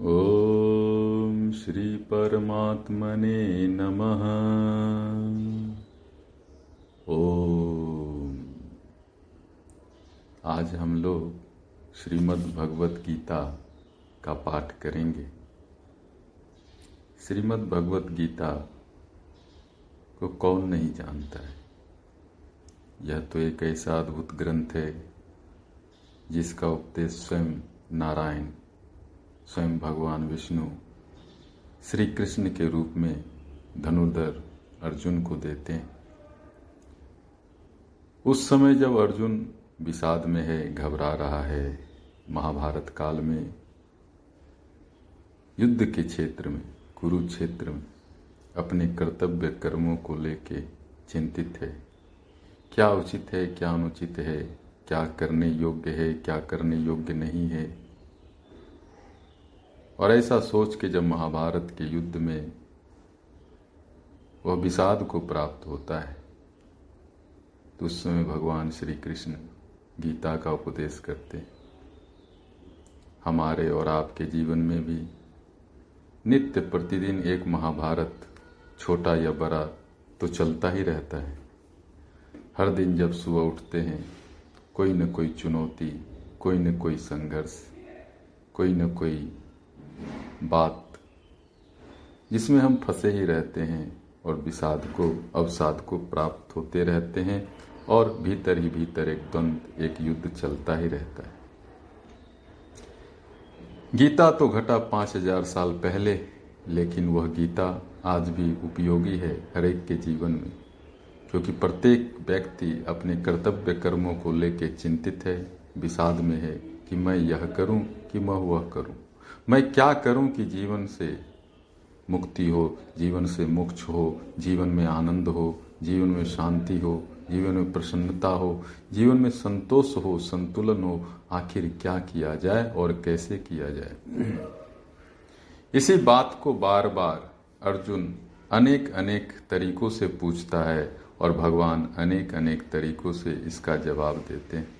ॐ श्रीपरमात्मने नमः। ओम। आज हम लोग श्रीमद् भगवत गीता का पाठ करेंगे। श्रीमद् भगवत गीता को कौन नहीं जानता है? यह तो एक ऐसा अद्भुत ग्रंथ है जिसका उपदेश स्वयं नारायण स्वयं भगवान विष्णु श्री कृष्ण के रूप में धनुर्धर अर्जुन को देते हैं। उस समय जब अर्जुन विषाद में है, घबरा रहा है, महाभारत काल में, युद्ध के क्षेत्र में, कुरुक्षेत्र में, अपने कर्तव्य कर्मों को लेके चिंतित है। क्या उचित है, क्या अनुचित है, क्या करने योग्य है, क्या करने योग्य नहीं है और ऐसा सोच के जब महाभारत के युद्ध में वह विषाद को प्राप्त होता है तो उस समय भगवान श्री कृष्ण गीता का उपदेश करते हमारे और आपके जीवन में भी नित्य प्रतिदिन एक महाभारत, छोटा या बड़ा तो चलता ही रहता है। हर दिन जब सुबह उठते हैं, कोई न कोई चुनौती, कोई न कोई संघर्ष, कोई न कोई बात, जिसमें हम फंसे ही रहते हैं और विषाद को, अवसाद को प्राप्त होते रहते हैं और भीतर ही भीतर एक द्वंद, एक युद्ध चलता ही रहता है। गीता तो घटा पाँच हज़ार साल पहले, लेकिन वह गीता आज भी उपयोगी है हरेक के जीवन में, क्योंकि प्रत्येक व्यक्ति अपने कर्तव्य कर्मों को लेकर चिंतित है, विषाद में है कि मैं यह करूँ, कि मैं वह करूँ। मैं क्या करूँ कि जीवन से मुक्ति हो, जीवन से मोक्ष हो, जीवन में आनंद हो, जीवन में शांति हो, जीवन में प्रसन्नता हो, जीवन में संतोष हो, संतुलन हो, आखिर क्या किया जाए और कैसे किया जाए? इसी बात को बार बार अर्जुन अनेक अनेक तरीकों से पूछता है और भगवान अनेक अनेक तरीकों से इसका जवाब देते हैं।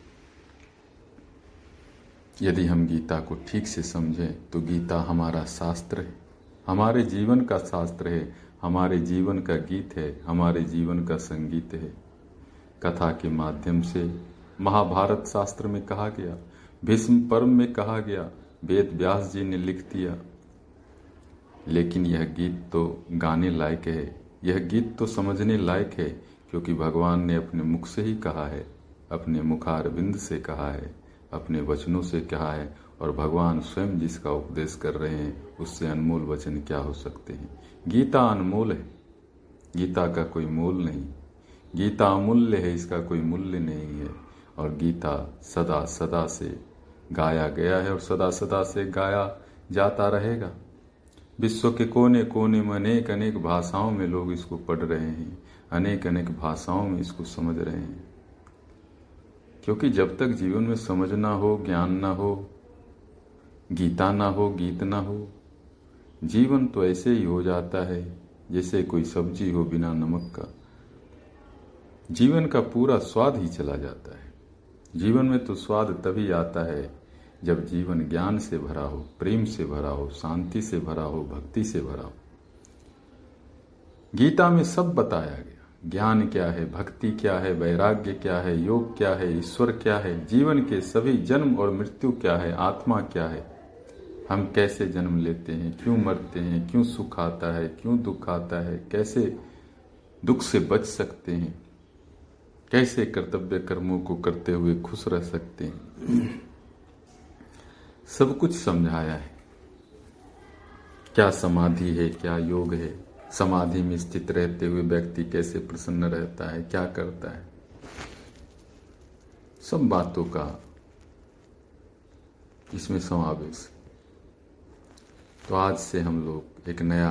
यदि हम गीता को ठीक से समझें तो गीता हमारा शास्त्र है। हमारे जीवन का शास्त्र है, हमारे जीवन का गीत है, हमारे जीवन का संगीत है। कथा के माध्यम से महाभारत शास्त्र में कहा गया, भीष्म पर्व में कहा गया, वेद व्यास जी ने लिख दिया। लेकिन यह गीत तो गाने लायक है। यह गीत तो समझने लायक है, क्योंकि भगवान ने अपने मुख से ही कहा है, अपने मुखार बिंद से कहा है। अपने वचनों से कहा है और भगवान स्वयं जिसका उपदेश कर रहे हैं, उससे अनमोल वचन क्या हो सकते हैं? गीता अनमोल है। गीता का कोई मोल नहीं। गीता अमूल्य है, इसका कोई मूल्य नहीं है। और गीता सदा सदा से गाया गया है और सदा सदा से गाया जाता रहेगा। विश्व के कोने कोने में अनेक अनेक भाषाओं में लोग इसको पढ़ रहे हैं। अनेक अनेक भाषाओं में इसको समझ रहे हैं। क्योंकि जब तक जीवन में समझ ना हो, ज्ञान ना हो, गीता ना हो, गीत ना हो, जीवन तो ऐसे ही हो जाता है जैसे कोई सब्ज़ी हो बिना नमक का। जीवन का पूरा स्वाद ही चला जाता है। जीवन में तो स्वाद तभी आता है जब जीवन ज्ञान से भरा हो, प्रेम से भरा हो, शांति से भरा हो, भक्ति से भरा हो। गीता में सब बताया गया। ज्ञान क्या है, भक्ति क्या है, वैराग्य क्या है, योग क्या है, ईश्वर क्या है, जीवन के सभी जन्म और मृत्यु क्या है, आत्मा क्या है? हम कैसे जन्म लेते हैं, क्यों मरते हैं, क्यों सुख आता है, क्यों दुख आता है, कैसे दुख से बच सकते हैं? कैसे कर्तव्य कर्मों को करते हुए खुश रह सकते हैं? सब कुछ समझाया है। क्या समाधि है, क्या योग है? समाधि में स्थित रहते हुए व्यक्ति कैसे प्रसन्न रहता है, क्या करता है? सब बातों का इसमें समावेश तो आज से हम लोग एक नया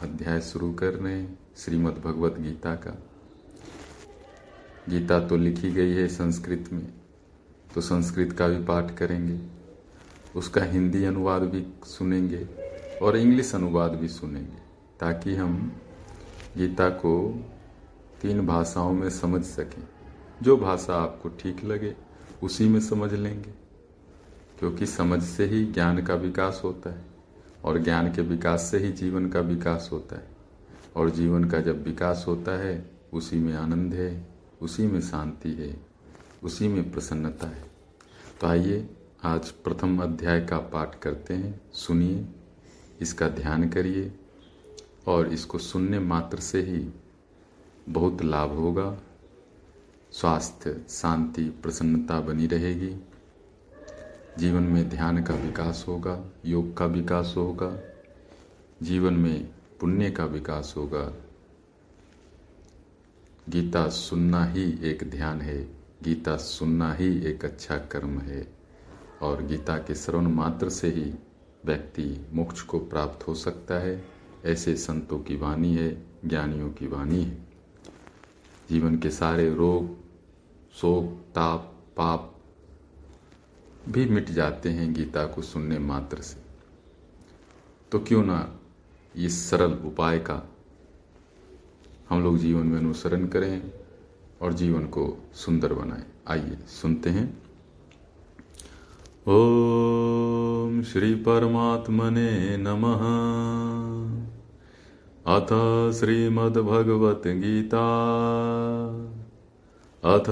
अध्याय शुरू कर रहे हैं, श्रीमद् भगवत गीता का। गीता तो लिखी गई है संस्कृत में तो संस्कृत का भी पाठ करेंगे। उसका हिंदी अनुवाद भी सुनेंगे और इंग्लिश अनुवाद भी सुनेंगे। ताकि हम गीता को तीन भाषाओं में समझ सकें। जो भाषा आपको ठीक लगे, उसी में समझ लेंगे। क्योंकि समझ से ही ज्ञान का विकास होता है, और ज्ञान के विकास से ही जीवन का विकास होता है। और जीवन का जब विकास होता है, उसी में आनंद है, उसी में शांति है, उसी में प्रसन्नता है। तो आइए आज प्रथम अध्याय का पाठ करते हैं, सुनिए, इसका ध्यान करिए। और इसको सुनने मात्र से ही बहुत लाभ होगा। स्वास्थ्य, शांति, प्रसन्नता बनी रहेगी। जीवन में ध्यान का विकास होगा, योग का विकास होगा, जीवन में पुण्य का विकास होगा। गीता सुनना ही एक ध्यान है, गीता सुनना ही एक अच्छा कर्म है। और गीता के श्रवण मात्र से ही व्यक्ति मोक्ष को प्राप्त हो सकता है। ऐसे संतों की वाणी है, ज्ञानियों की वाणी है। जीवन के सारे रोग, शोक, ताप, पाप भी मिट जाते हैं गीता को सुनने मात्र से। तो क्यों ना इस सरल उपाय का हम लोग जीवन में अनुसरण करें और जीवन को सुंदर बनाएँ। आइए, सुनते हैं। ओम श्री परमात्मने नमः। अथ श्रीमद्भगवद्गीता। अथ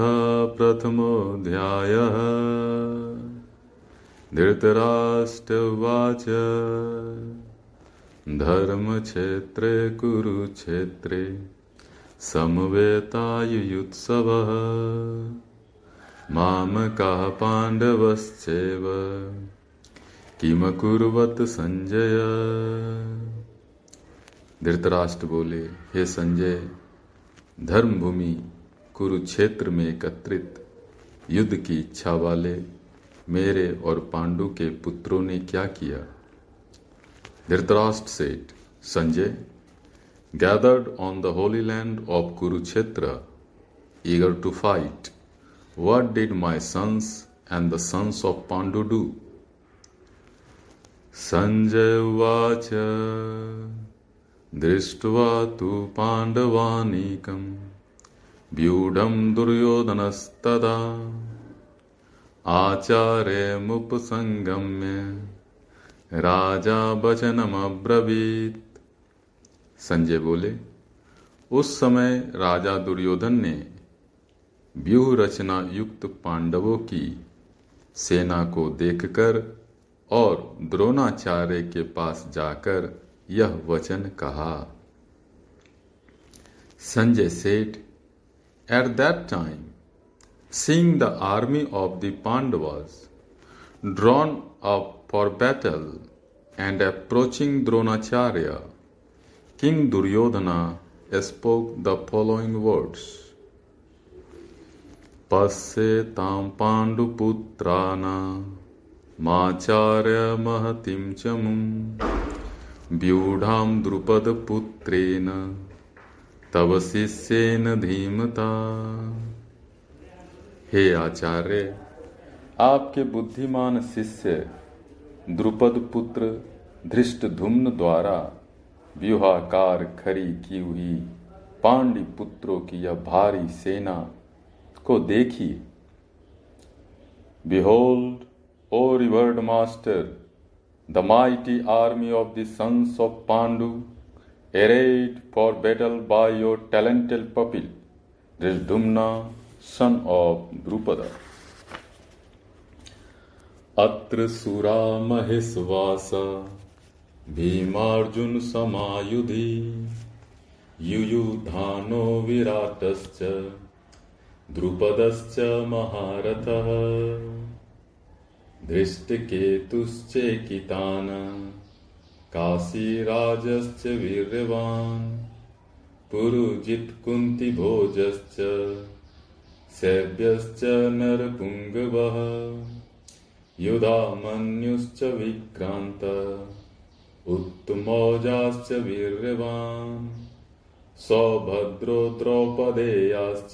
प्रथमोऽध्यायः। धृतराष्ट्रवाच। धर्मक्षेत्रे कुरुक्षेत्रे समवेतायुयुत्सवः। मामकाः पाण्डवश्चैव। किमकुर्वत् संजय? धृतराष्ट्र बोले, हे संजय धर्म भूमि कुरुक्षेत्र में एकत्रित, युद्ध की इच्छा वाले मेरे और पांडु के पुत्रों ने क्या किया? Dhritarashtra said, Sanjay gathered on the holy land of Kurukshetra eager to fight what did my sons and the sons of Pandu do Sanjay watch. दृष्ट्वा तु पाण्डवानीकं व्यूढं दुर्योधनस्तदा। आचार्यमुपसंगम्य राजा वचनमब्रवीत। संजय बोले, उस समय राजा दुर्योधन ने व्यूह रचना युक्त पांडवों की सेना को देखकर और द्रोणाचार्य के पास जाकर यह वचन कहा। Sanjay said at that time seeing the army of the Pandavas drawn up for battle and approaching Dronacharya king Duryodhana spoke the following words पश्येतां पाण्डुपुत्राणा माचार्य महतिं च मुम् व्यूढ़ाम द्रुपद पुत्रेन, तव शिष्येन धीमता। हे आचार्य, आपके बुद्धिमान शिष्य द्रुपद पुत्र धृष्ट धुम्न द्वारा व्यूहाकार खरी की हुई पांडि पुत्रों की यह भारी सेना को देखिए behold O revered master The mighty army of the sons of Pandu, arrayed for battle by your talented pupil, Drishdumna, son of Drupada. अत्र सुरा महेशवास भीमार्जुन समायुधि युयुधानो विराटश्च द्रुपदश्च महारथः धृष्टकेतुश्चेकितान् काशीराजश्च वीर्यवान् पुरुजित्कुन्तिभोजश्च सेव्यश्च नरपुङ्गवः, युधामन्युश्च विक्रान्त, उत्तमौजाश्च वीर्यवान् सौभद्रो द्रौपदेयाश्च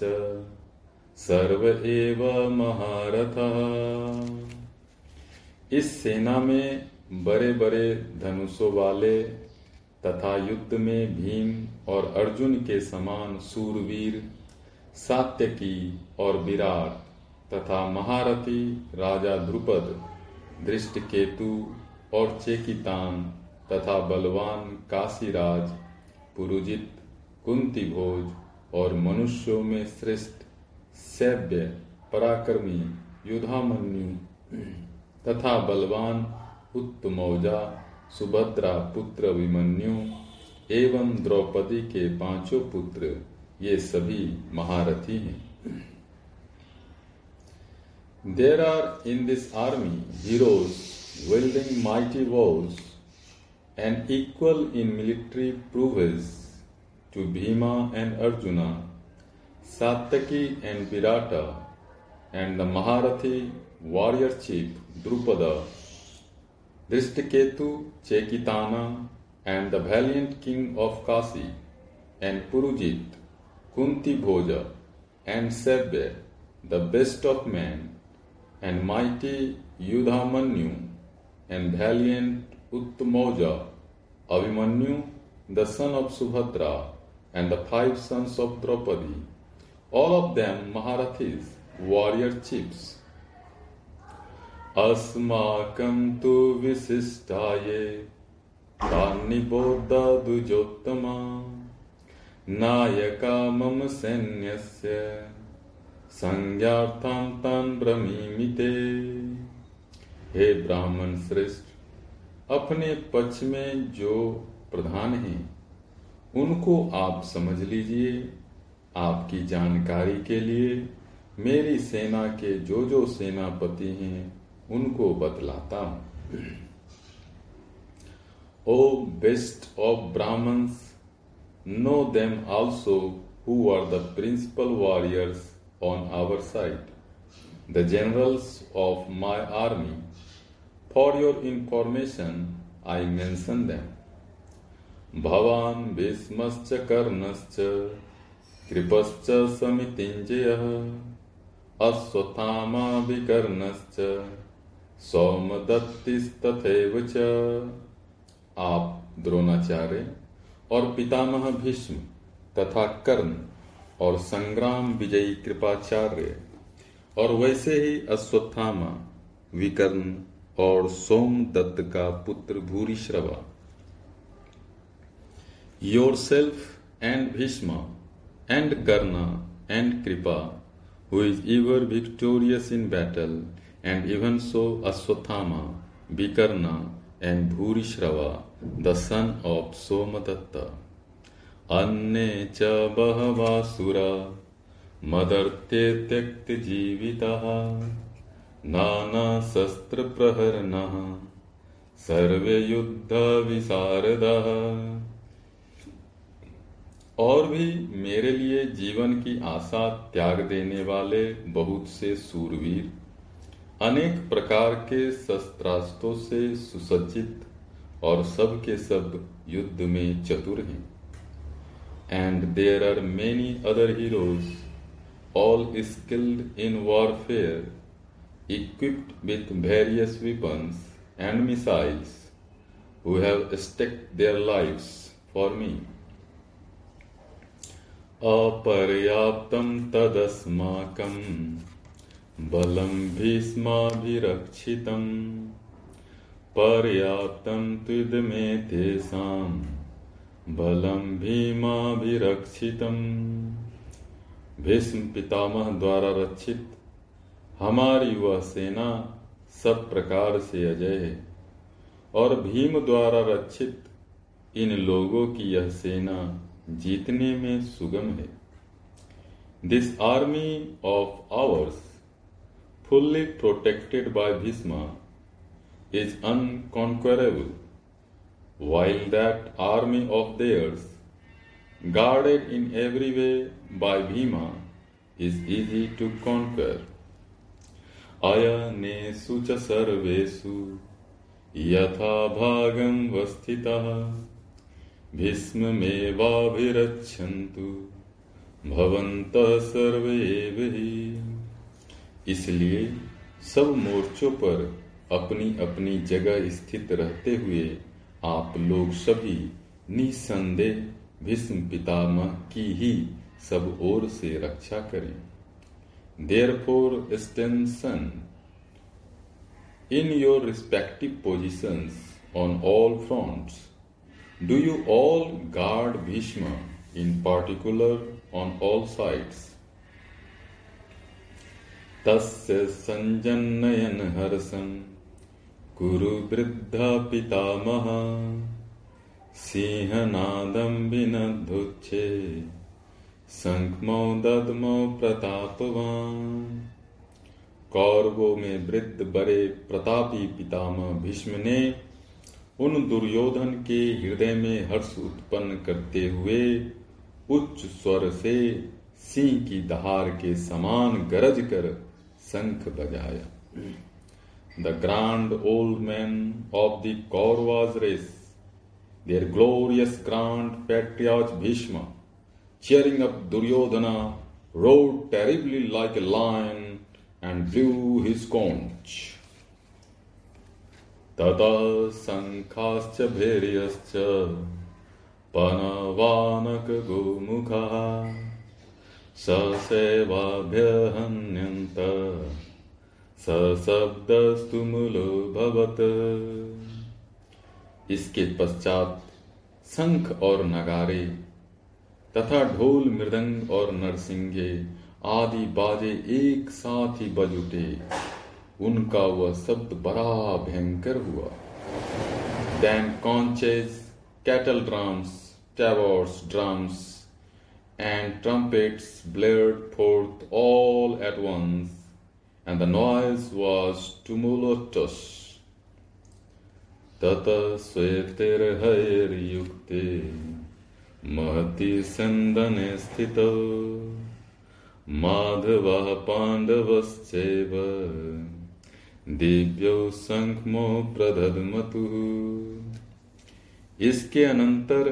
सर्व एव महारथः। इस सेना में बड़े बड़े धनुषों वाले तथा युद्ध में भीम और अर्जुन के समान सूरवीर, सात्यकी और विराट तथा महारथी राजा ध्रुपद दृष्ट केतु और चेकितान तथा बलवान काशीराज पुरुजित कुंती भोज और मनुष्यों में श्रेष्ठ, सैव्य, पराक्रमी, युधामन्यु तथा बलवान उत्तमौजा सुभद्रा पुत्र विमन्यु एवं द्रौपदी के पाँचों पुत्र, ये सभी महारथी हैं। There are in this army heroes wielding mighty wars and equal in military prowess to Bhima and Arjuna Satyaki and Virata and the maharathi warrior chief Drupada, Drishtaketu Chekitana, and the valiant king of Kasi, and Purujit, Kunti Bhoja, and Sebbe, the best of men, and mighty Yudhamanyu, and valiant Uttamoja, Abhimanyu, the son of Subhadra, and the five sons of Draupadi, all of them Maharathis, warrior chiefs. अस्माकं तु विशिष्टाय तान्निबोधादुजोत्तमा नायका मम सैन्यस्य, संज्ञार्थां तान् ब्रमीमिते। हे ब्राह्मण श्रेष्ठ, अपने पक्ष में जो प्रधान हैं, उनको आप समझ लीजिए। आपकी जानकारी के लिए मेरी सेना के जो जो सेनापति हैं उनको बतलाता हूँ O best of Brahmins know them also who are the principal warriors on our side the generals of my army For your information, I mention them. भवान् भीष्मश्च कर्णश्च कृपश्च समितिञ्जयः अश्वत्थामा विकर्णश्च सौमदत्तिस्तथैव च। आप द्रोणाचार्य और पितामह भीष्म तथा कर्ण और संग्राम विजयी कृपाचार्य और वैसे ही अश्वत्थामा, विकर्ण और सोमदत्त का पुत्र Bhurishrava. Yourself and Bhishma and Karna and Kripa who is ever victorious in and even so Ashwatthama Vikarna and Bhurishrava the son of Somadatta अन्य च बहवासुरा मदर्ते त्यक्त जीविता नाना शस्त्र प्रहरण सर्वे युद्ध विशारद और भी मेरे लिए जीवन की आशा त्याग देने वाले बहुत से सूरवीर अनेक प्रकार के शस्त्रास्त्रों से सुसज्जित और सब के सब युद्ध में चतुर हैं and there are many other heroes all skilled in warfare equipped with various weapons and missiles who have staked their lives for me. अपर्याप्तं तदस्माकं बलं भीष्माभिरक्षितम् पर्याप्तं त्विदमे तेषां बलं भीमाभिरक्षितम् भीष्म पितामह द्वारा रक्षित हमारी वह सेना सब प्रकार से अजय है और भीम द्वारा रक्षित इन लोगों की यह सेना जीतने में सुगम है। This army of ours fully protected by Bhishma is unconquerable while that army of theirs guarded in every way by Bhima is easy to conquer अयनेषु च सर्वेषु यथा भागं वस्थितः भीष्ममेवाभिरक्षन्तु भवन्तः सर्वे ही इसलिए सब मोर्चों पर अपनी अपनी जगह स्थित रहते हुए आप लोग सभी निसंदेह भीष्म पितामह की ही सब ओर से रक्षा करें। Therefore extension in your respective positions on all fronts do you all guard Bhishma in particular on all sides तस्य सञ्जन्नयन हर्षन् कुरु वृद्धा पितामह सिंहनादं विनद्धुच्छे शंखमौ ददमौ प्रतापवान। कौरवों में वृद्ध बड़े प्रतापी पितामह भीष्म ने उन दुर्योधन के हृदय में हर्ष उत्पन्न करते हुए उच्च स्वर से सिंह की दहार के समान गरज कर शंख बजाया the grand old man of the Kauravas race their glorious grand patriarch Bhishma cheering up Duryodhana, rode terribly like a lion and blew his conch. ततः शङ्खाश्च भैर्यश्च पनवानकगोमुखः ससेवाभ्यहन्यन्त। सशब्दस्तु मूलो भवत्। इसके पश्चात शंख और नगारे तथा ढोल मृदंग और नरसिंगे आदि बाजे एक साथ ही बज उठे। उनका वह शब्द बड़ा भयंकर हुआ। Then conches kettle drums tabors drums and trumpets blared forth all at once and the noise was tumultuous. तत श्वेतिर्हैर्युक्ते महति सन्दने स्थितौ माधवः पाण्डवश्चैव दिव्यो शंखमो प्रदधमतु इसके अनंतर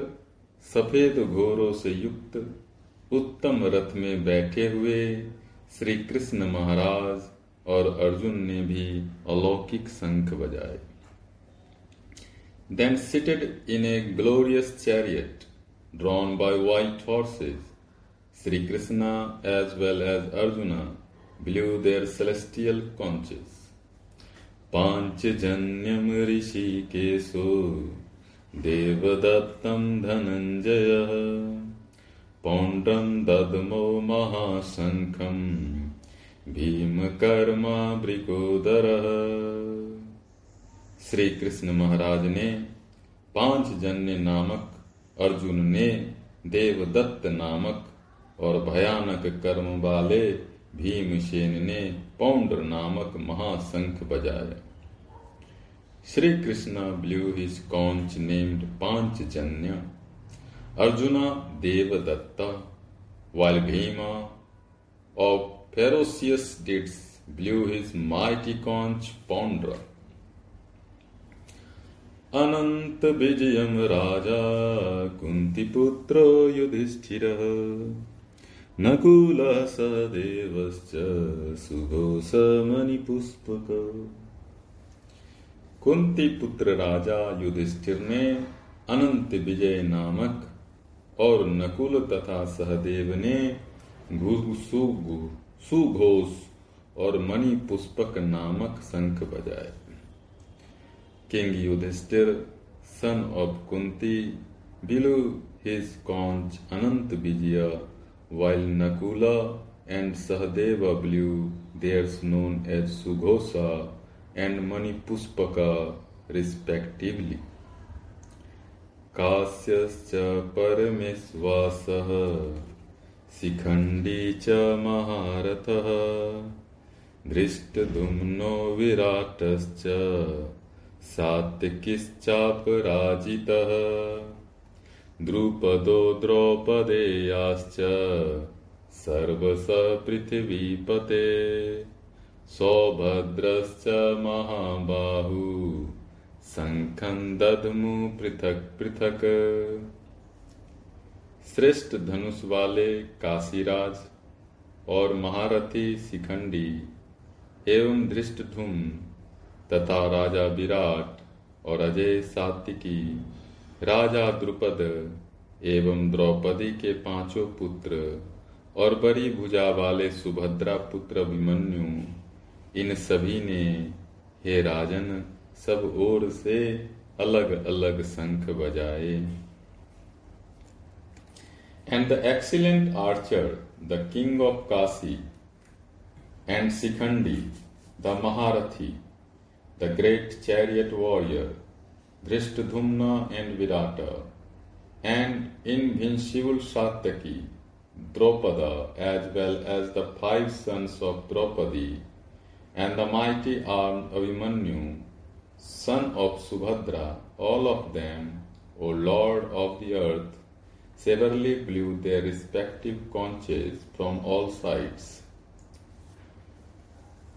सफ़ेद घोरों से युक्त उत्तम रथ में बैठे हुए श्री कृष्ण महाराज और अर्जुन ने भी अलौकिक शंख बजाए then seated in a glorious chariot drawn by drawn by white horses. Sri Krishna as well as Arjuna blew their celestial conches. पाञ्चजन्यं ऋषिकेशो देवदत्तं धनञ्जयः पौण्ड्रं दद्मो महाशङ्खम् भीमकर्मा वृकोदरः श्री कृष्ण महाराज ने पाँच जन्य नामक अर्जुन ने देवदत्त नामक और भयानक कर्म वाले भीमसेन ने पौंड्र नामक महाशंख बजाया। Shri Krishna blew his conch named Panchajanya Arjuna, Devadatta while Bhima of ferocious deeds blew his mighty conch. अनंत विजयम राजा कुन्तिपुत्रो युधिष्ठिरः नकुलः सदेवश्च सुघोष मणिपुष्पक कुंती पुत्र राजा युधिष्ठिर ने अनंत विजय नामक और नकुल तथा सहदेव ने सुघोष और मणि पुष्पक नामक शंख बजाए। King Yudhishthira, son of Kunti, blew his conch Ananta Vijaya, while Nakula and Sahadeva blew their known as सुघोषा and Mani Pushpak, respectively. कास्यश्च परमेश्वासः शिखण्डी च महारथः धृष्टदुम्नो विराटश्च सात्विकिश्चापराजितः द्रुपदो द्रौपदेयाश्च सर्वस पृथिवीपते सौभद्रश्च महाबाहु शङ्खं दधमु पृथक पृथक। श्रेष्ठ धनुष वाले काशीराज और महारथी शिखंडी एवं धृष्टधुम तथा राजा विराट और अजय सात्विकी, राजा द्रुपद एवं द्रौपदी के पाँचों पुत्र और बड़ी भुजा वाले सुभद्रा पुत्र अभिमन्यु, इन सभी ने हे राजन सब ओर से अलग अलग शंख बजाए। And the excellent archer the king of Kashi and Shikhandi the maharathi the great chariot warrior Dhrishtadyumna and Virata and in invincible Satyaki Drupada as well as the five sons of Draupadi and the mighty arm Abhimanyu son of Subhadra all of them O lord of the earth severally blew their respective conches from all sides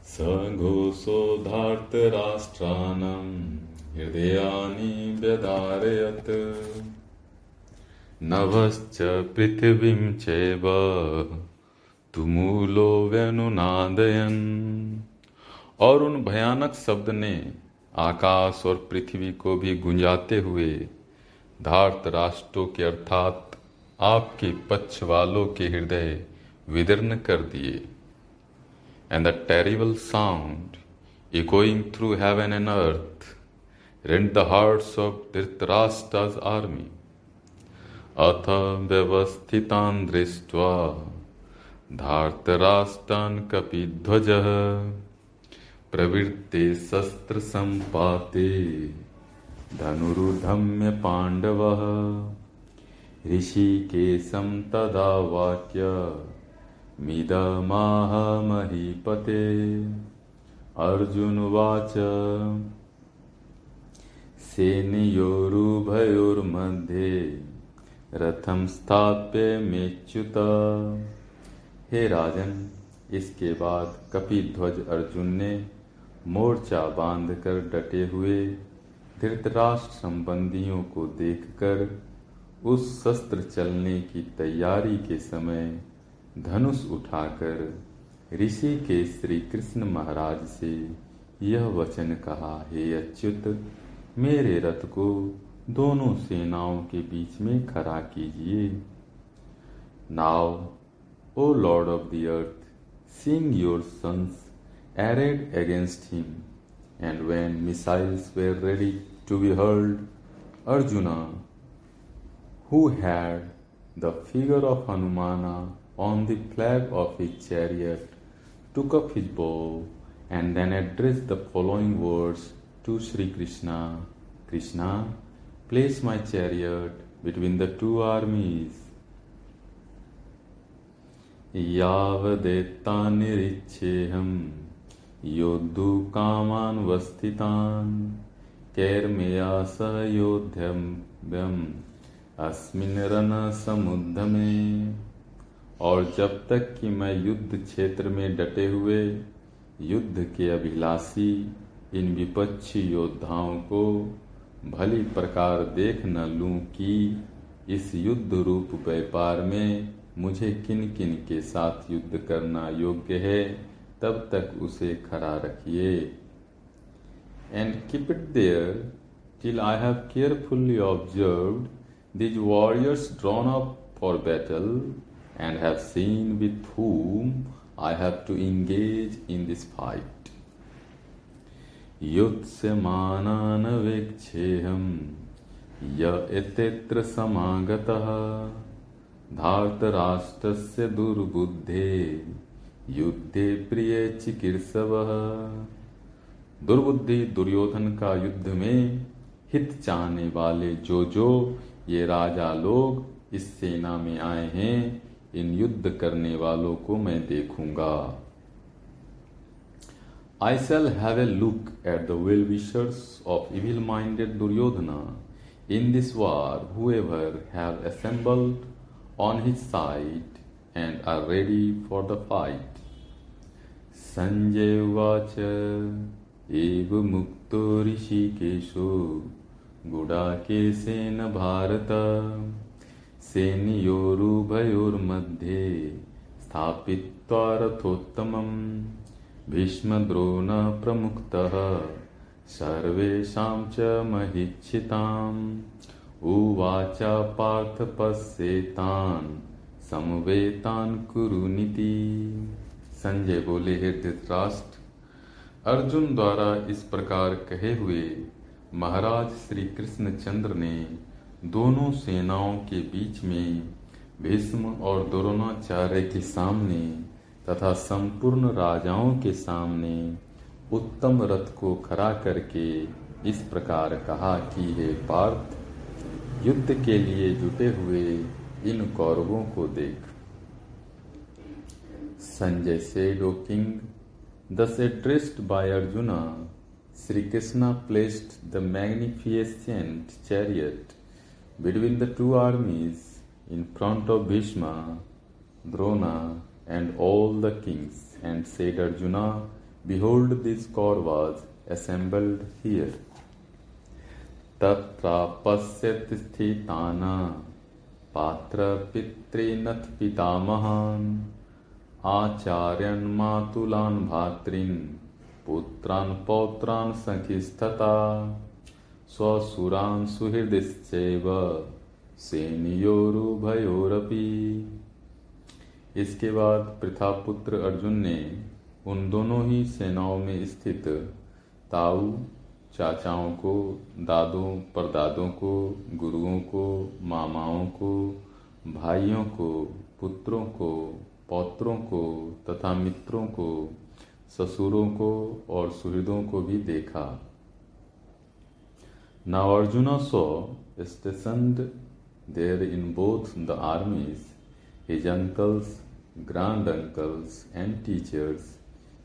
स घोषोधार्थ राष्ट्रानम हृदयानी व्यदारयत नभश्च पृथिवीं चैव तुमूलो व्यनुनादयन और उन भयानक शब्द ने आकाश और पृथ्वी को भी गुंजाते हुए, धार्त राष्ट्रों के अर्थात आपके पक्ष वालों के हृदय विदीर्ण कर दिए। And the terrible sound echoing through heaven and earth rent the hearts of Dhritarashtra's army अथ व्यवस्थितान् दृष्ट्वा, धार्तराष्ट्रान् कपिध्वजः। प्रवृत्ते शस्त्रसम्पाते धनुरुधम्य पाण्डवः ऋषिकेशं तदा वाक्य मिदमाह महीपते अर्जुनवाच सेनयोरुभयोर्मध्ये रथम स्थाप्य मेच्युत। हे राजन, इसके बाद कपिध्वज अर्जुन ने मोर्चा बांधकर डटे हुए धृतराष्ट्र संबंधियों को देखकर उस शस्त्र चलने की तैयारी के समय धनुष उठाकर ऋषि के श्री कृष्ण महाराज से यह वचन कहा, हे अच्युत, मेरे रथ को दोनों सेनाओं के बीच में खड़ा कीजिए। Now O lord of the earth, seeing your sons Arrayed against him and when missiles were ready to be hurled Arjuna who had the figure of Hanumana on the flag of his chariot took up his bow and then addressed the following words to Sri Krishna Krishna, Place my chariot between the two armies. यावदेत्तान्निरिच्छेऽहं योद्धुकामान् वस्थितान् कैर्मया स योध्यम्यम् अस्मिन् रणसमुद्यमे और जब तक कि मैं युद्ध क्षेत्र में डटे हुए, युद्ध के अभिलाषी, इन विपक्षी योद्धाओं को भली प्रकार देख न लूँ कि इस युद्ध रूप व्यापार में मुझे किन किन के साथ युद्ध करना योग्य है। तब तक उसे खड़ा रखिए। And keep it there till I have carefully observe these warriors drawn up for battle and have seen with whom I have to engage in this fight युत्स्यमानानवेक्षेऽहं य एतेऽत्र समागतः धार्तराष्ट्रस्य दुर्बुद्धे युद्धे प्रिय चिकित्सव। दुर्बुद्धि दुर्योधन का युद्ध में हित चाहने वाले जो जो ये राजा लोग इस सेना में आए हैं, इन युद्ध करने वालों को मैं देखूँगा। I shall have a look at the well wishers of evil minded Duryodhana in this war whoever have assembled on his side and are ready for the fight Vacha Eva Mukto Rishikesho गुडाकेशेन भारत। सेनयोरुभयोर्मध्ये स्थापित्वा रथोत्तमम् भीष्मद्रोण प्रमुक्तः सर्वेषां च महिच्छिताम् उवाच पार्थ पश्येतान् समवेतान् कुरुनीति संजय बोले, हे धृतराष्ट्र, अर्जुन द्वारा इस प्रकार कहे हुए महाराज श्री कृष्णचंद्र ने दोनों सेनाओं के बीच में भीष्म और द्रोणाचार्य के सामने तथा संपूर्ण राजाओं के सामने उत्तम रथ को खड़ा करके इस प्रकार कहा कि, हे पार्थ, युद्ध के लिए जुटे हुए इन कौरवों को देख। Sanjay said king thus addressed by Arjuna Shri Krishna placed the magnificent chariot, between the two armies, in front of Bhishma Drona and all the kings, and said Arjuna, behold this Kauravas assembled here. तत्रापस्य तिष्ठिताना पात्र पितृनथ पितामहान्। आचार्यन् मातुलान् भातृन्, पुत्रान् पौत्रान् सखिस्तथा स्वसुरान् सुहृदश्चैव, सेनियोरुभयोरपि। इसके बाद प्रथापुत्र अर्जुन ने उन दोनों ही सेनाओं में स्थित ताऊ चाचाओं को, दादों, परदादों को, गुरुओं को, मामाओं को, भाइयों को, पुत्रों को पौत्रों को तथा मित्रों को, ससुरों को और सुहृदों को भी देखा। Now Arjun saw stationed there in both the armies his uncles grand uncles and teachers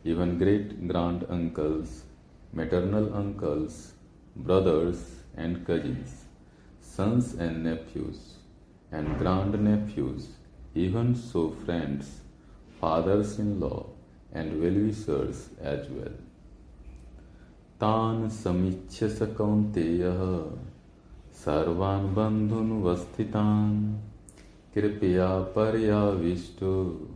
even great grand uncles maternal uncles brothers and cousins sons and nephews and grand nephews even so friends, fathers-in-law, and well-wishers as well. तान समीक्ष्य स कौन्तेयः। सर्वान् बन्धुन्वस्थितान् कृपया पर्याविष्टो।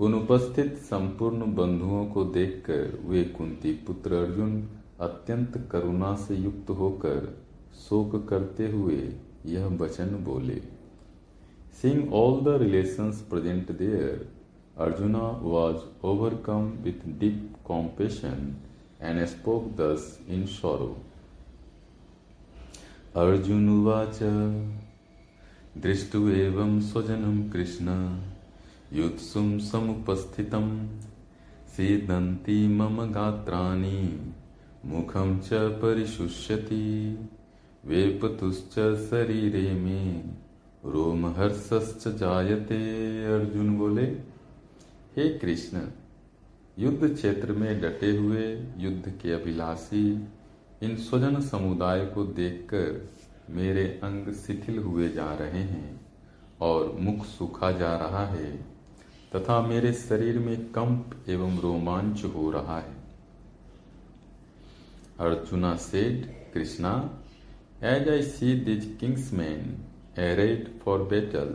उन उपस्थित संपूर्ण बंधुओं को देखकर वे कुंती पुत्र अर्जुन अत्यंत करुणा से युक्त होकर शोक करते हुए यह वचन बोले seeing all the relations present there Arjuna was overcome with deep compassion and spoke thus in sorrow Arjun उवाच दृष्टु एवं स्वजनम कृष्ण युत्सुम समुपस्थितम सीदंती मम गात्राणि मुखम च परिशुष्यति वेपतुश्च शरीरे में। रोम रोमहर्षश्च जायते, अर्जुन बोले। हे कृष्ण, युद्ध क्षेत्र में डटे हुए युद्ध के अभिलाषी, इन स्वजन समुदाय को देखकर मेरे अंग शिथिल हुए जा रहे हैं और मुख सूखा जा रहा है, तथा मेरे शरीर में कंप एवं रोमांच हो रहा है। Arjuna said, Krishna as I see these kinsmen arrayed for battle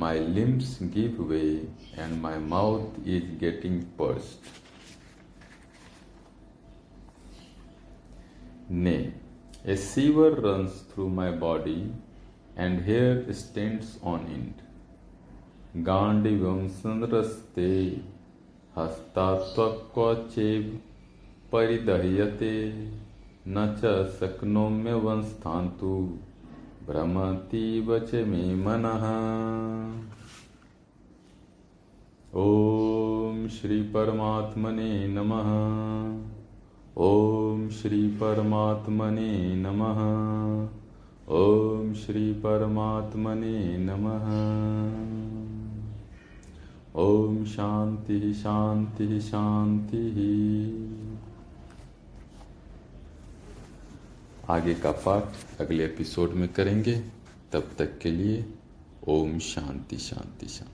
my limbs give way and my mouth is getting parched ने a shiver runs through my body and hair stands on end Gandiv संरस्ते हस्तात्व क्वचे परिदह्यते। न च शक्नोम्य वंस्थान्तु। भ्रमति वच मे मनः। ॐ श्री परमात्मने नमः। ॐ श्री परमात्मने नमः। ॐ श्री परमात्मने नमः। ॐ शान्तिः शान्तिः शान्तिः। आगे का पाठ अगले एपिसोड में करेंगे। तब तक के लिए ओम शांति शांति शांति।